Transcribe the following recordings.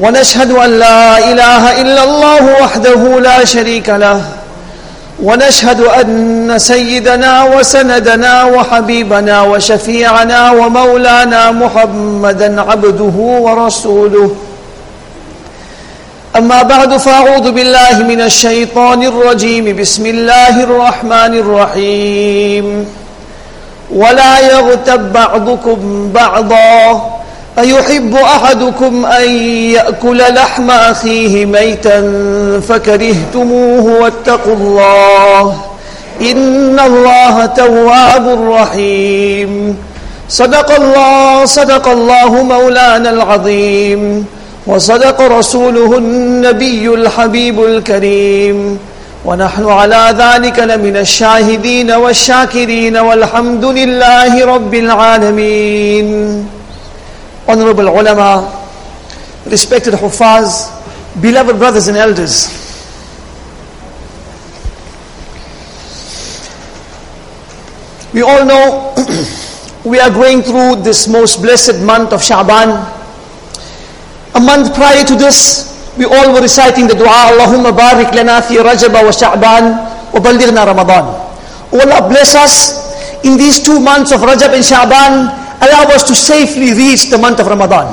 ونشهد أن لا إله إلا الله وحده لا شريك له. ونشهد أن سيدنا وسندنا وحبيبنا وشفيعنا ومولانا محمدا عبده ورسوله. أما بعد فأعوذ بالله من الشيطان الرجيم. بسم الله الرحمن الرحيم. ولا يغتب بعضكم بعضا. أيحب أحدكم أن يأكل لحم أخيه ميتا فكرهتموه واتقوا الله إن الله تواب رحيم. صدق الله صدق الله مولانا العظيم. وصدق رسوله النبي الحبيب الكريم. ونحن على ذلك لمن الشاهدين والشاكرين والحمد لله رب العالمين. Honorable ulama, respected huffaz, beloved brothers and elders. We all know we are going through this most blessed month of Sha'ban. A month prior to this, we all were reciting the dua, Allahumma barik lana fi Rajab wa Sha'ban wa ballighna Ramadan. Allah bless us in these two months of Rajab and Sha'ban, allow us to safely reach the month of Ramadan.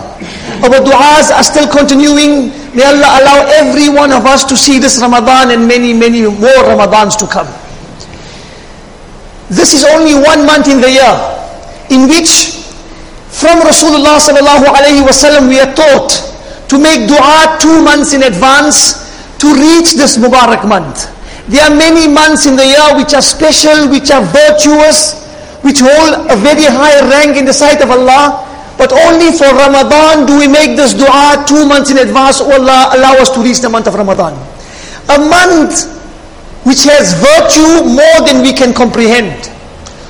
Our du'as are still continuing. May Allah allow every one of us to see this Ramadan and many, many more Ramadans to come. This is only one month in the year in which from Rasulullah sallallahu alayhi wasallam we are taught to make dua two months in advance to reach this Mubarak month. There are many months in the year which are special, which are virtuous, which hold a very high rank in the sight of Allah. But only for Ramadan do we make this dua two months in advance. Oh Allah, allow us to reach the month of Ramadan. A month which has virtue more than we can comprehend.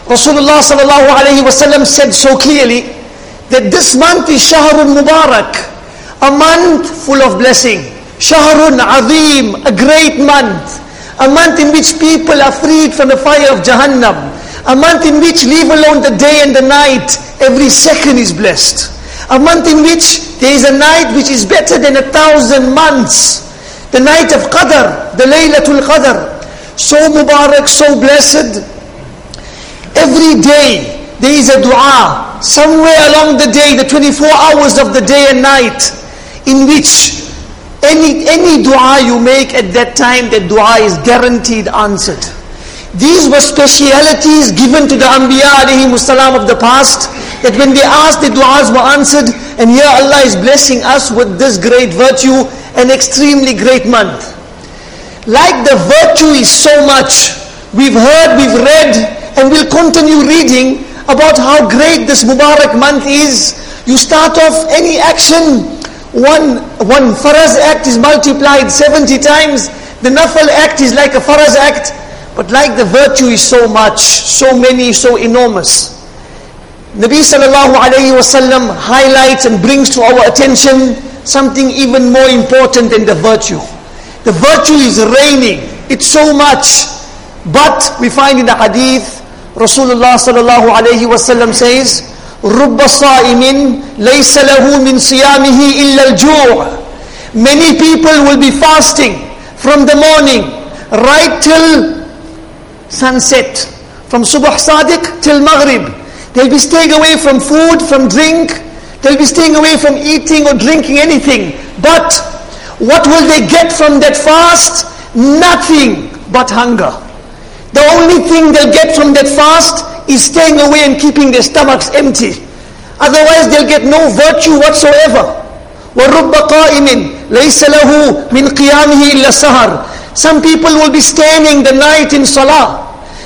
Rasulullah sallallahu alayhi wasallam said so clearly that this month is Shahrun Mubarak, a month full of blessing. Shahrun Azim, a great month. A month in which people are freed from the fire of Jahannam. A month in which, leave alone the day and the night, every second is blessed. A month in which there is a night which is better than a thousand months. The night of Qadr, the Laylatul Qadr. So Mubarak, so blessed. Every day there is a dua, somewhere along the day, the 24 hours of the day and night, in which any, any dua you make at that time, that dua is guaranteed answered. These were specialities given to the Anbiya alayhi of the past, that when they asked, the du'as were answered, and here Allah is blessing us with this great virtue, an extremely great month. Like the virtue is so much, we've heard, we've read, and we'll continue reading about how great this Mubarak month is. You start off any action, one, one faraz act is multiplied 70 times, the nafal act is like a faraz act, but like the virtue is so much, so many, so enormous. Nabi sallallahu alayhi wasallam highlights and brings to our attention something even more important than the virtue. The virtue is reigning, it's so much. But we find in the hadith, Rasulullah sallallahu alayhi wasallam says, رب صائم ليس له من صيامه إلا الجوع Many people will be fasting from the morning right till sunset. From Subh Sadiq till Maghrib. They'll be staying away from food, from drink. They'll be staying away from eating or drinking anything. But what will they get from that fast? Nothing but hunger. The only thing they'll get from that fast is staying away and keeping their stomachs empty. Otherwise they'll get no virtue whatsoever. وَالرُّبَّ قَائِمٍ لَيْسَ لَهُ مِنْ قِيَامِهِ إِلَّا السَّهَرِ Some people will be standing the night in salah.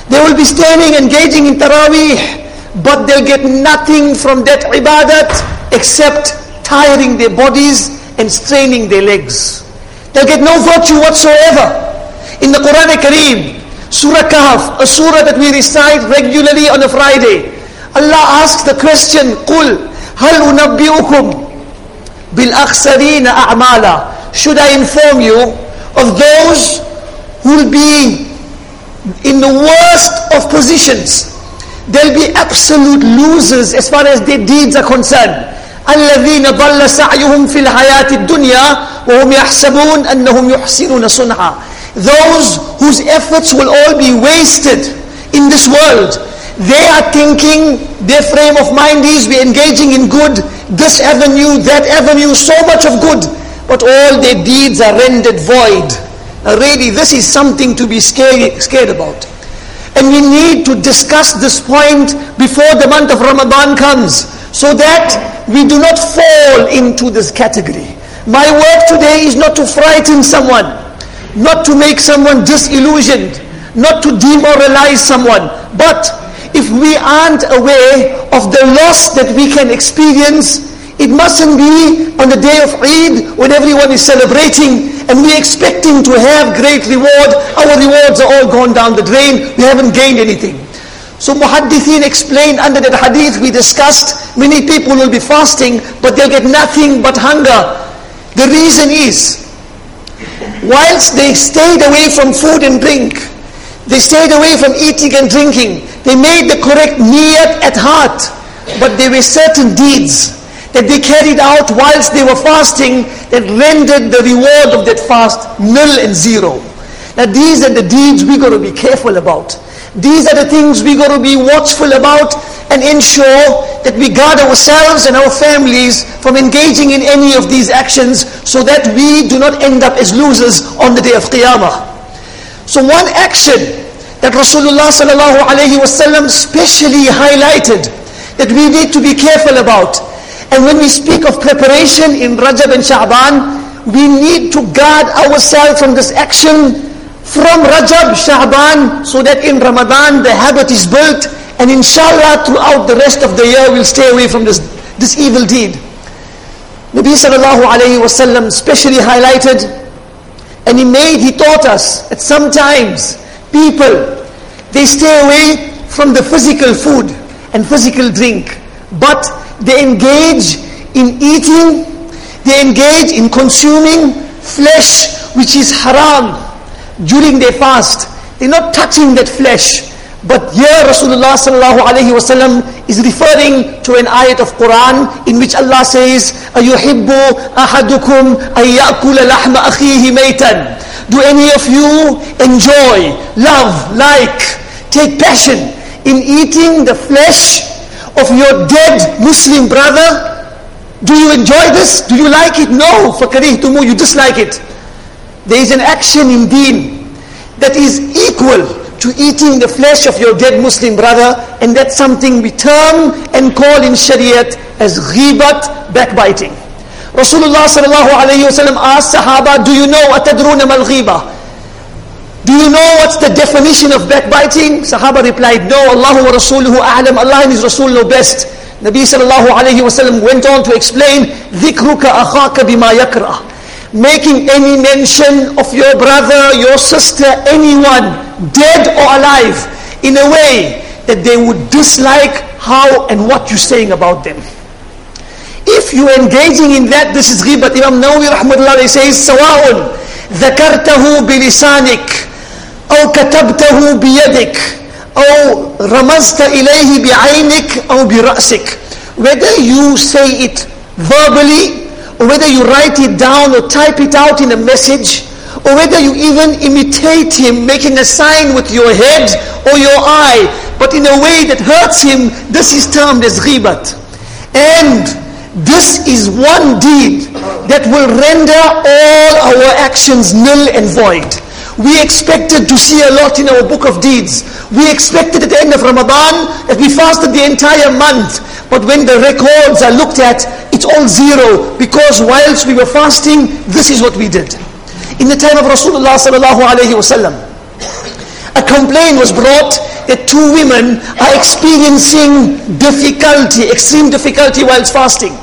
They will be standing engaging in taraweeh. But they'll get nothing from that ibadat except tiring their bodies and straining their legs. They'll get no virtue whatsoever. In the Quran Kareem, Surah Kahf, a surah that we recite regularly on a Friday, Allah asks the question, قُلْ هَلْ أُنَبِّئُكُمْ بِالْأَخْسَرِينَ أَعْمَالًا Should I inform you of those who will be in the worst of positions. They'll be absolute losers as far as their deeds are concerned. الذين ضل سعيهم في الحياة الدنيا وهم يحسبون أنهم يحسنون صنعا Those whose efforts will all be wasted in this world. They are thinking, their frame of mind is, we're engaging in good, this avenue, that avenue, so much of good. But all their deeds are rendered void. Now really, this is something to be scared, scared about. And we need to discuss this point before the month of Ramadan comes so that we do not fall into this category. My work today is not to frighten someone, not to make someone disillusioned, not to demoralize someone. But if we aren't aware of the loss that we can experience, it mustn't be on the day of Eid when everyone is celebrating and we're expecting to have great reward. Our rewards are all gone down the drain. We haven't gained anything. So Muhaddithin explained under that hadith we discussed, many people will be fasting, but they'll get nothing but hunger. The reason is, whilst they stayed away from food and drink, they stayed away from eating and drinking, they made the correct niyat at heart, but there were certain deeds that they carried out whilst they were fasting that rendered the reward of that fast nil and zero. Now these are the deeds we got to be careful about. These are the things we got to be watchful about and ensure that we guard ourselves and our families from engaging in any of these actions so that we do not end up as losers on the day of Qiyamah. So one action that Rasulullah sallallahu alaihi wasallam specially highlighted that we need to be careful about. And when we speak of preparation in Rajab and Sha'ban, we need to guard ourselves from this action from Rajab, Sha'ban, so that in Ramadan the habit is built and inshallah throughout the rest of the year we'll stay away from this, this evil deed. Nabi sallallahu alayhi wasallam specially highlighted and he made, he taught us that sometimes people, they stay away from the physical food and physical drink, but they engage in eating, they engage in consuming flesh which is haram, during their fast. They're not touching that flesh. But here Rasulullah sallallahu alayhi wasallam is referring to an ayat of Quran in which Allah says, أَيُحِبُّ أَحَدُكُمْ أَن يَأْكُلَ لَحْمَ أَخِيهِ مَيْتًا Do any of you enjoy, love, like, take passion in eating the flesh of your dead Muslim brother? Do you enjoy this? Do you like it? No. فَكَرِهْتُمُ You dislike it. There is an action in deen that is equal to eating the flesh of your dead Muslim brother and that's something we term and call in Shariat as ghibat, backbiting. Rasulullah sallallahu alayhi wa asked Sahaba, do you know atadruna mal ghiba? Do you know what's the definition of backbiting? Sahaba replied, no, Allah wa Rasuluhu a'lam, Allah and His Rasul know best. Nabi sallallahu alayhi wa went on to explain, ذِكْرُكَ أَخَاكَ بِمَا يَكْرَهُ making any mention of your brother, your sister, anyone, dead or alive, in a way that they would dislike how and what you're saying about them. If you're engaging in that, this is ghibat. Imam Nawawi rahmatullah says, سواء ذكرته بلسانك أو كتبته بيدك أو رمزت إليه بعينك أو برأسك. Whether you say it verbally or whether you write it down or type it out in a message, or whether you even imitate him making a sign with your head or your eye, but in a way that hurts him, this is termed as ghibat. And this is one deed that will render all our actions nil and void. We expected to see a lot in our book of deeds. We expected at the end of Ramadan that we fasted the entire month. But when the records are looked at, it's all zero because whilst we were fasting, this is what we did. In the time of Rasulullah sallallahu alayhi wasallam, a complaint was brought that two women are experiencing difficulty, extreme difficulty whilst fasting.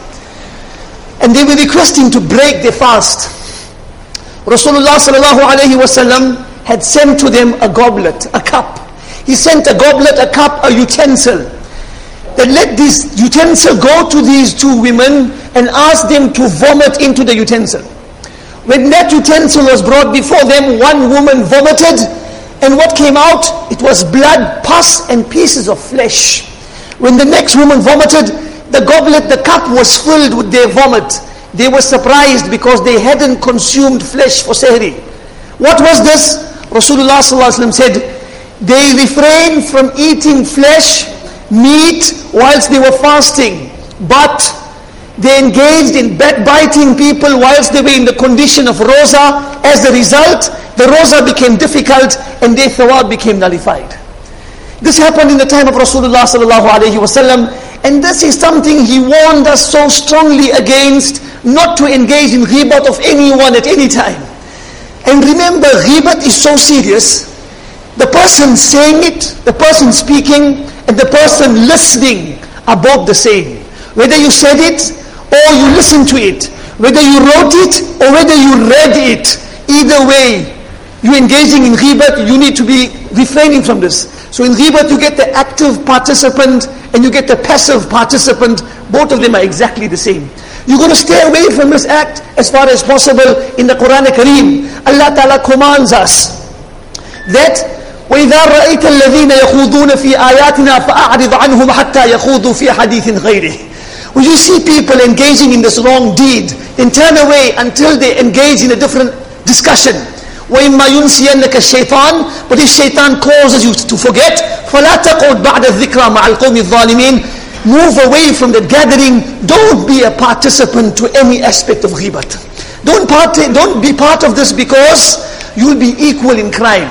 And they were requesting to break their fast. Rasulullah sallallahu alayhi wasallam had sent to them a goblet, a cup. He sent a goblet, a cup, a utensil. That let this utensil go to these two women and ask them to vomit into the utensil. When that utensil was brought before them, one woman vomited, and what came out? It was blood, pus, and pieces of flesh. When the next woman vomited, the goblet, the cup was filled with their vomit. They were surprised because they hadn't consumed flesh for sehri. What was this? Rasulullah said, they refrained from eating flesh, meat, whilst they were fasting. But they engaged in backbiting people whilst they were in the condition of rosa. As a result, the rosa became difficult and their thawab became nullified. This happened in the time of Rasulullah sallallahu alaihi wasallam, and this is something he warned us so strongly against, not to engage in ghibat of anyone at any time. And remember, ghibat is so serious. The person saying it, the person speaking, and the person listening are both the same. Whether you said it or you listened to it, whether you wrote it or whether you read it, either way, you're engaging in ghibat, you need to be refraining from this. So in ghibat you get the active participant and you get the passive participant. Both of them are exactly the same. You're going to stay away from this act as far as possible in the Quran Kareem. Allah Ta'ala commands us that وإذا رأيت الذين يخوضون في آياتنا فأعرض عنهم حتى يخوضوا في حديث غيره When you see people engaging in this wrong deed, then turn away until they engage in a different discussion. وإما ينسينك الشيطان but if shaitan causes you to forget فلا تقعد بعد الذكرى مع القوم الظالمين move away from the gathering don't be a participant to any aspect of ghibat don't, part, don't be part of this because you'll be equal in crime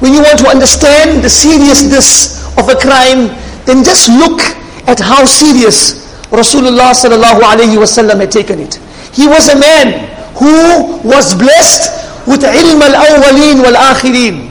when you want to understand the seriousness of a crime then just look at how serious Rasulullah sallallahu alayhi wasallam had taken it he was a man who was blessed with ilm al-awwaleen wal-akhirin.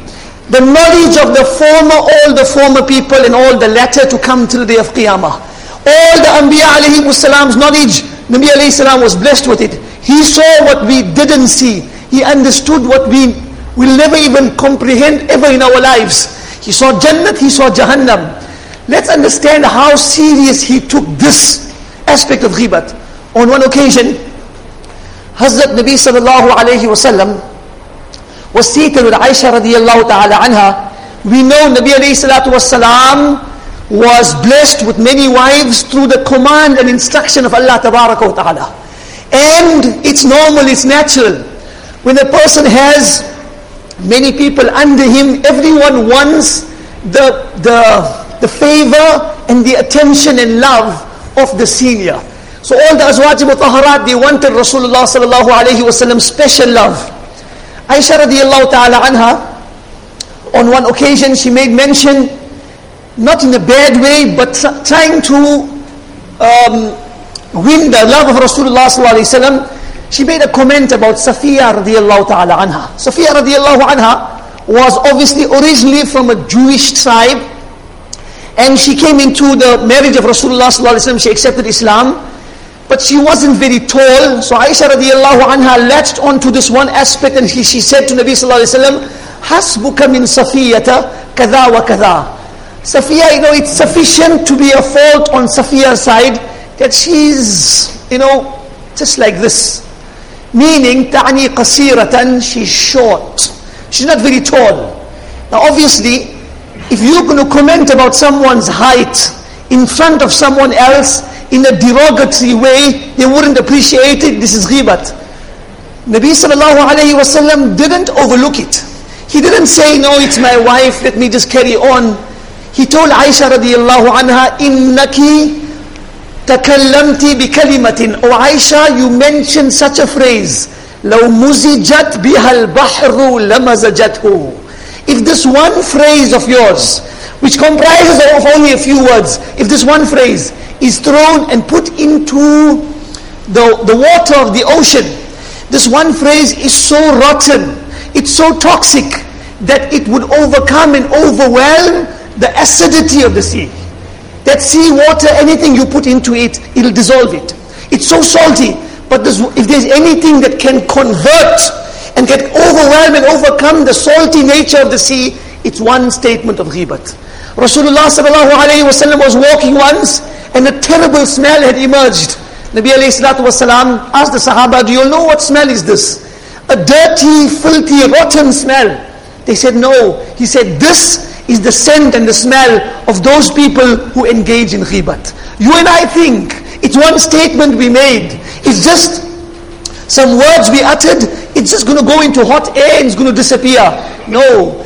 The knowledge of the former, all the former people and all the latter to come till the day of Qiyamah. All the Anbiya alayhi salam's knowledge, Nabi alayhi salam was blessed with it. He saw what we didn't see. He understood what we will never even comprehend ever in our lives. He saw Jannat, he saw Jahannam. Let's understand how serious he took this aspect of ghibat. On one occasion, Hazrat Nabi sallallahu alayhi wasallam was seated with Aisha radiallahu ta'ala anha. We know Nabi alayhi salatu wasalam was blessed with many wives through the command and instruction of Allah ta'ala. And it's normal, it's natural. When a person has many people under him, everyone wants the, the, the favor and the attention and love of the senior. So all the Azwaj Mutaharat, they wanted Rasulullah sallallahu alayhi wasallam special love. Aisha radiallahu ta'ala anha, on one occasion she made mention, not in a bad way, but trying to um, win the love of Rasulullah sallallahu alayhi wasallam, she made a comment about Safiya radiallahu ta'ala anha. Safiya radiallahu anha was obviously originally from a Jewish tribe, and she came into the marriage of Rasulullah sallallahu alayhi wasallam, she accepted Islam, but she wasn't very tall. So Aisha radiallahu anha latched onto this one aspect and she, she said to Nabi sallallahu alayhi wa sallam, min Safiyata kada wa kada. Safiya, you know, it's sufficient to be a fault on Safiya's side that she's, you know, just like this. Meaning, ta'ni qasiratan, she's short. She's not very tall. Now obviously, if you're going to comment about someone's height in front of someone else, in a derogatory way, they wouldn't appreciate it. This is ghibat. Nabi sallallahu alayhi wasallam didn't overlook it. He didn't say, no, it's my wife, let me just carry on. He told Aisha radiallahu anha, innaki takallamti bi kalimatin. Oh Aisha, you mentioned such a phrase. لو مزجت بها البحر لمزجته. If this one phrase of yours, which comprises of only a few words, if this one phrase is thrown and put into the, the water of the ocean. This one phrase is so rotten, it's so toxic that it would overcome and overwhelm the acidity of the sea. That sea water, anything you put into it, it'll dissolve it. It's so salty, but if there's anything that can convert and get overwhelmed and overcome the salty nature of the sea, it's one statement of ghibat. Rasulullah wasallam was walking once and a terrible smell had emerged. Nabi wasalam asked the Sahaba, do you know what smell is this? A dirty, filthy, rotten smell. They said, no. He said, this is the scent and the smell of those people who engage in ghibat. You and I think it's one statement we made. It's just some words we uttered. It's just going to go into hot air and it's going to disappear. No.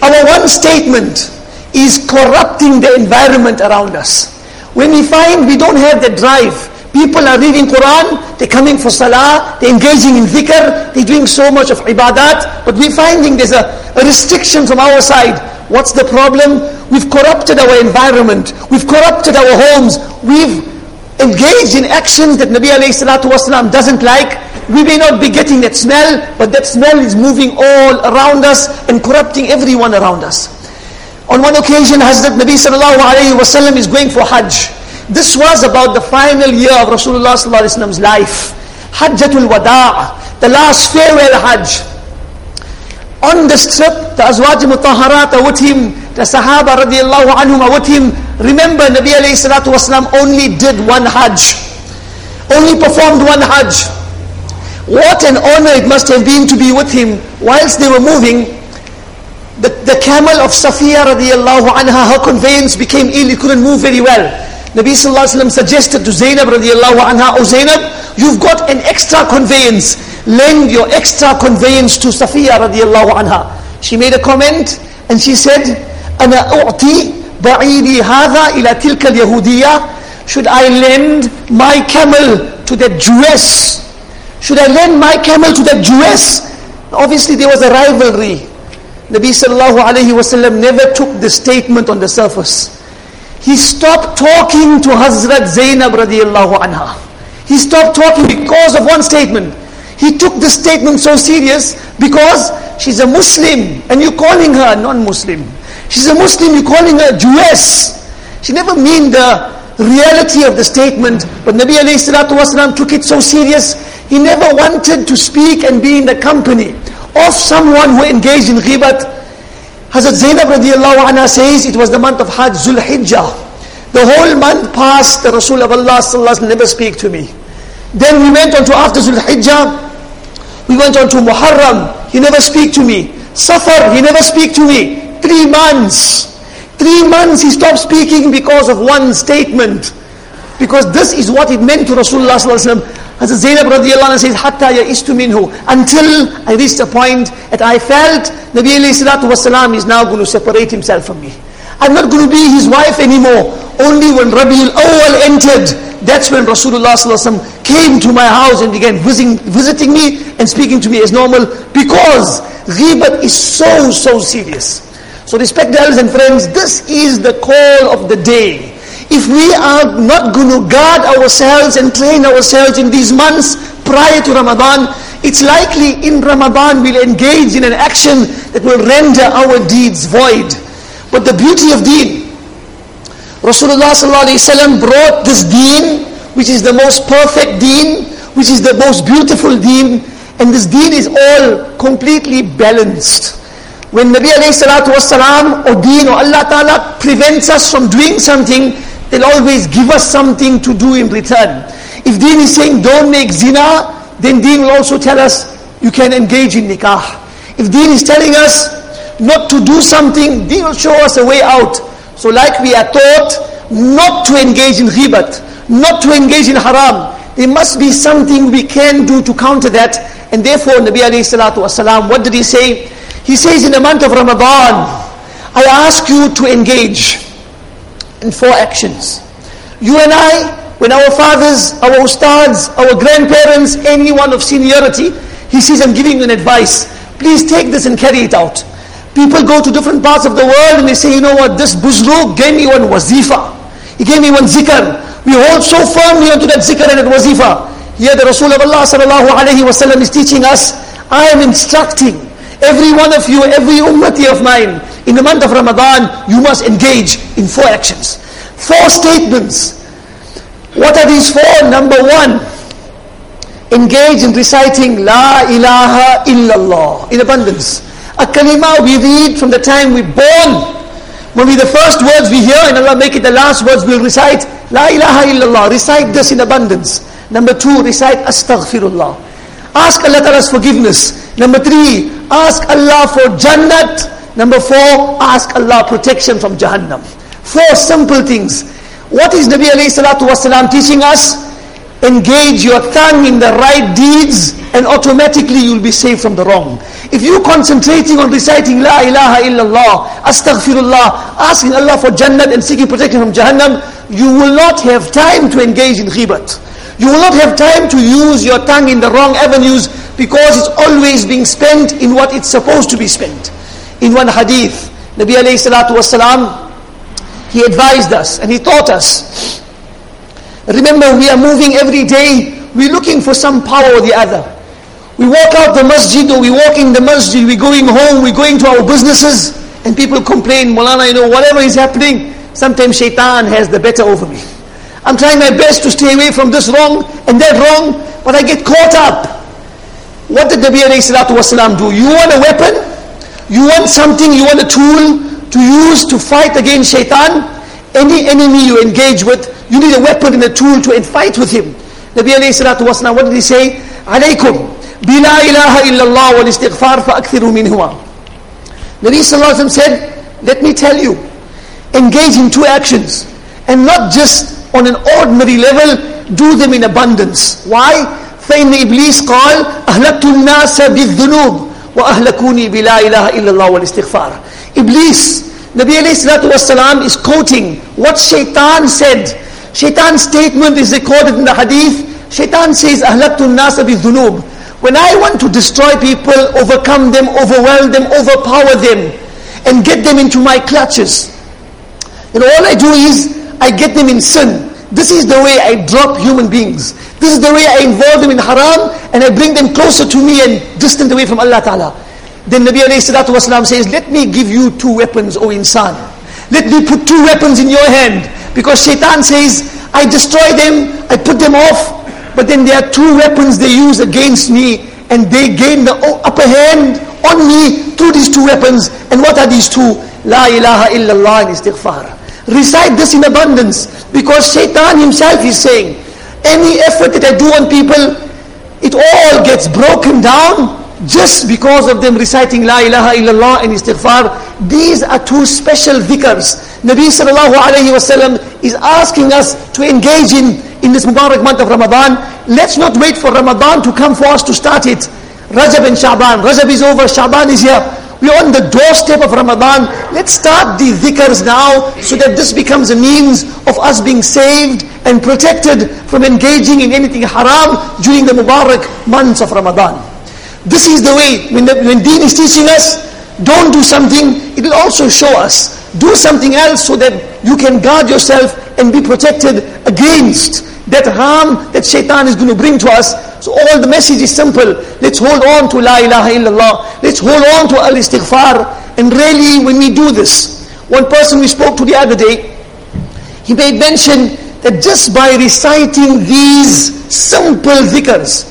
Our one statement is corrupting the environment around us. When we find we don't have the drive, people are reading Quran, they're coming for salah, they're engaging in dhikr, they're doing so much of ibadat, but we're finding there's a, a restriction from our side. What's the problem? We've corrupted our environment. We've corrupted our homes. We've engaged in actions that Nabi alayhi doesn't like. We may not be getting that smell, but that smell is moving all around us and corrupting everyone around us. On one occasion, Hazrat Nabi sallallahu alayhi wasallam is going for Hajj. This was about the final year of Rasulullah sallallahu alayhi wasallam's life. Hajjatul Wada' the last farewell Hajj. On this trip, the Azwaj Mutahharat are with him, the Sahaba radiallahu anhum are with him. Remember, Nabi alayhi salatu wasalam only did one Hajj. Only performed one Hajj. What an honor it must have been to be with him whilst they were moving. The, the camel of Safiya radiallahu anha, her conveyance became ill, it couldn't move very well. Nabi sallallahu alayhi wa suggested to Zainab radiallahu anha, Oh Zainab, you've got an extra conveyance lend your extra conveyance to Safiya radiallahu anha. She made a comment and she said, أنا أعطي بعيري هذا إلى تلك اليهودية Should I lend my camel to that Jewess? Should I lend my camel to that Jewess? Obviously there was a rivalry. Nabi sallallahu alayhi wasallam never took the statement on the surface. He stopped talking to Hazrat Zainab radiallahu anha. He stopped talking because of one statement. He took this statement so serious because she's a Muslim and you're calling her non-Muslim. She's a Muslim, you're calling her Jewess. She never mean the reality of the statement, but Nabi alayhi salatu wasalam took it so serious, he never wanted to speak and be in the company of someone who engaged in ghibat. Hazrat Zainab radiallahu anha says it was the month of Hajj, Zul Hijjah. The whole month passed, the Rasul of Allah sallallahu never speak to me. Then we went on to after Zul Hijjah, we went on to Muharram, he never speak to me. Safar, he never speak to me. Three months. Three months he stopped speaking because of one statement. Because this is what it meant to Rasulullah sallallahu As Zainab radiallahu says, Hatta ya'istu minhu. Until I reached a point that I felt Nabi alayhi wasalam is now going to separate himself from me. I'm not going to be his wife anymore. Only when Rabiul Awal entered, that's when Rasulullah came to my house and began visiting, visiting me and speaking to me as normal because ghibat is so, so serious. So respected elders and friends, this is the call of the day. If we are not going to guard ourselves and train ourselves in these months prior to Ramadan, it's likely in Ramadan we'll engage in an action that will render our deeds void. But the beauty of deen, Rasulullah brought this deen, which is the most perfect deen, which is the most beautiful deen, and this deen is all completely balanced. When Nabi alayhi salatu wasalam or deen or Allah Ta'ala prevents us from doing something, they'll always give us something to do in return. If deen is saying don't make zina, then deen will also tell us you can engage in nikah. If deen is telling us not to do something, deen will show us a way out. So like we are taught not to engage in ghibat, not to engage in haram, there must be something we can do to counter that. And therefore, Nabi alayhi salatu wasalam, what did he say? He says in the month of Ramadan, I ask you to engage in four actions. You and I, when our fathers, our ustads, our grandparents, anyone of seniority, he says, I'm giving you an advice. Please take this and carry it out. People go to different parts of the world and they say, you know what, this buzruk gave me one wazifa. He gave me one zikr. We hold so firmly onto that zikr and that wazifa. Here the Rasul of Allah sallallahu alayhi wasallam is teaching us, I am instructing every one of you, every ummati of mine, in the month of Ramadan, you must engage in four actions. Four statements. What are these four? Number one, engage in reciting La ilaha illallah in abundance. A kalima we read from the time we're born. When we the first words we hear, and Allah make it the last words we'll recite, La ilaha illallah. Recite this in abundance. Number two, recite Astaghfirullah. Ask Allah Ta'ala's forgiveness. Number three, ask Allah for Jannat. Number four, ask Allah protection from Jahannam. Four simple things. What is Nabi alayhi salatu wasalam teaching us? Engage your tongue in the right deeds and automatically you'll be saved from the wrong. If you're concentrating on reciting La ilaha illallah, astaghfirullah, asking Allah for Jannat and seeking protection from Jahannam, you will not have time to engage in ghibat. You will not have time to use your tongue in the wrong avenues because it's always being spent in what it's supposed to be spent. In one hadith, Nabi alayhi salatu wasalam, he advised us and he taught us. Remember, we are moving every day. We're looking for some power or the other. We walk out the masjid or we walk in the masjid, we're going home, we're going to our businesses, and people complain, Mulana, you know, whatever is happening, sometimes shaitan has the better over me. I'm trying my best to stay away from this wrong and that wrong, but I get caught up. What did Nabi Wasallam do? You want a weapon? You want something, you want a tool to use to fight against shaitan? Any enemy you engage with, you need a weapon and a tool to fight with him. Nabi Wasallam. what did he say? Alaykum, bila ilaha illallah wal istighfar fa'akthiru minhuma. Nabi sallallahu said, let me tell you, engage in two actions. And not just on an ordinary level, do them in abundance. Why? فإن إبليس قال أهلكت الناس بالذنوب وأهلكوني بلا إله إلا الله والاستغفار. Iblis, Nabi alayhi salatu wasalam is quoting what Shaitan said. Shaitan's statement is recorded in the hadith. Shaitan says, أهلكت الناس بالذنوب. When I want to destroy people, overcome them, overwhelm them, overpower them, and get them into my clutches, and all I do is I get them in sin. This is the way I drop human beings. This is the way I involve them in haram and I bring them closer to me and distant away from Allah Ta'ala. Then Nabi alayhi salatu wasalam says, let me give you two weapons, O insan. Let me put two weapons in your hand. Because shaitan says, I destroy them, I put them off, but then there are two weapons they use against me and they gain the upper hand on me through these two weapons. And what are these two? La ilaha illallah and istighfar. Recite this in abundance because shaitan himself is saying, any effort that I do on people, it all gets broken down just because of them reciting La ilaha illallah and istighfar. These are two special dhikrs. Nabi sallallahu alayhi wasallam is asking us to engage in, in this Mubarak month of Ramadan. Let's not wait for Ramadan to come for us to start it. Rajab and Shaban. Rajab is over, Shaban is here. We're on the doorstep of Ramadan. Let's start the dhikrs now so that this becomes a means of us being saved and protected from engaging in anything haram during the Mubarak months of Ramadan. This is the way, when, the, when deen is teaching us, don't do something, it will also show us. Do something else so that you can guard yourself and be protected against that harm that shaitan is going to bring to us. So all the message is simple. Let's hold on to La ilaha illallah. Let's hold on to Al Istighfar. And really, when we do this, one person we spoke to the other day, he made mention that just by reciting these simple dhikrs,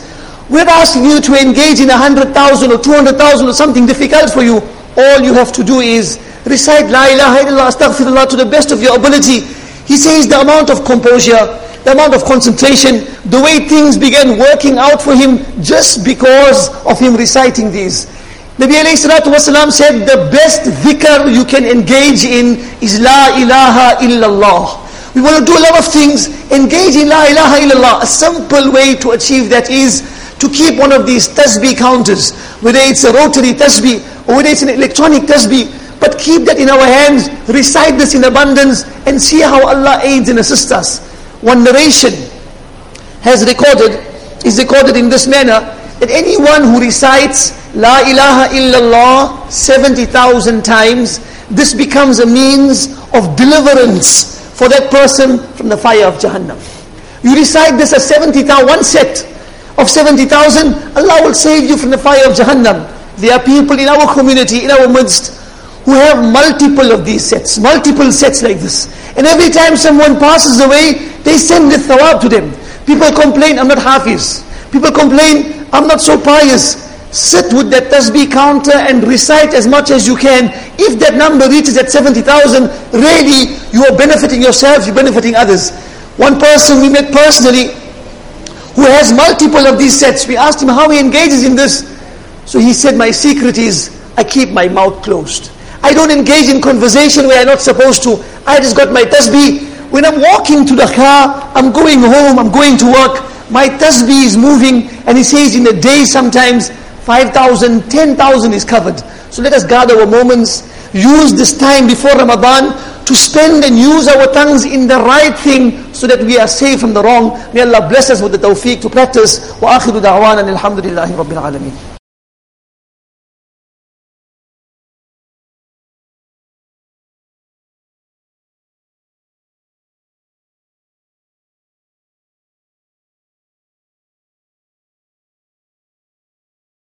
we're asking you to engage in a hundred thousand or two hundred thousand or something difficult for you. All you have to do is recite La ilaha illallah, astaghfirullah to the best of your ability. He says the amount of composure, the amount of concentration, the way things began working out for him just because of him reciting these. Nabi alayhi salatu wasalam said the best dhikr you can engage in is La ilaha illallah. We want to do a lot of things. Engage in La ilaha illallah. A simple way to achieve that is to keep one of these tasbih counters, whether it's a rotary tasbih or whether it's an electronic tasbih, but keep that in our hands, recite this in abundance, and see how Allah aids and assists us one narration has recorded, is recorded in this manner, that anyone who recites La ilaha illallah 70,000 times, this becomes a means of deliverance for that person from the fire of Jahannam. You recite this as 70,000, one set of 70,000, Allah will save you from the fire of Jahannam. There are people in our community, in our midst, who have multiple of these sets, multiple sets like this. And every time someone passes away, they send the thawab to them. People complain, I'm not hafiz. People complain, I'm not so pious. Sit with that tasbih counter and recite as much as you can. If that number reaches at 70,000, really you are benefiting yourself, you're benefiting others. One person we met personally who has multiple of these sets, we asked him how he engages in this. So he said, My secret is I keep my mouth closed. I don't engage in conversation where I'm not supposed to. I just got my tasbih. When I'm walking to the car, I'm going home, I'm going to work, my tasbih is moving, and he says in a day sometimes 5,000, 10,000 is covered. So let us guard our moments, use this time before Ramadan to spend and use our tongues in the right thing so that we are safe from the wrong. May Allah bless us with the tawfiq to practice. وآخر دعوانا الحمد لله رب العالمين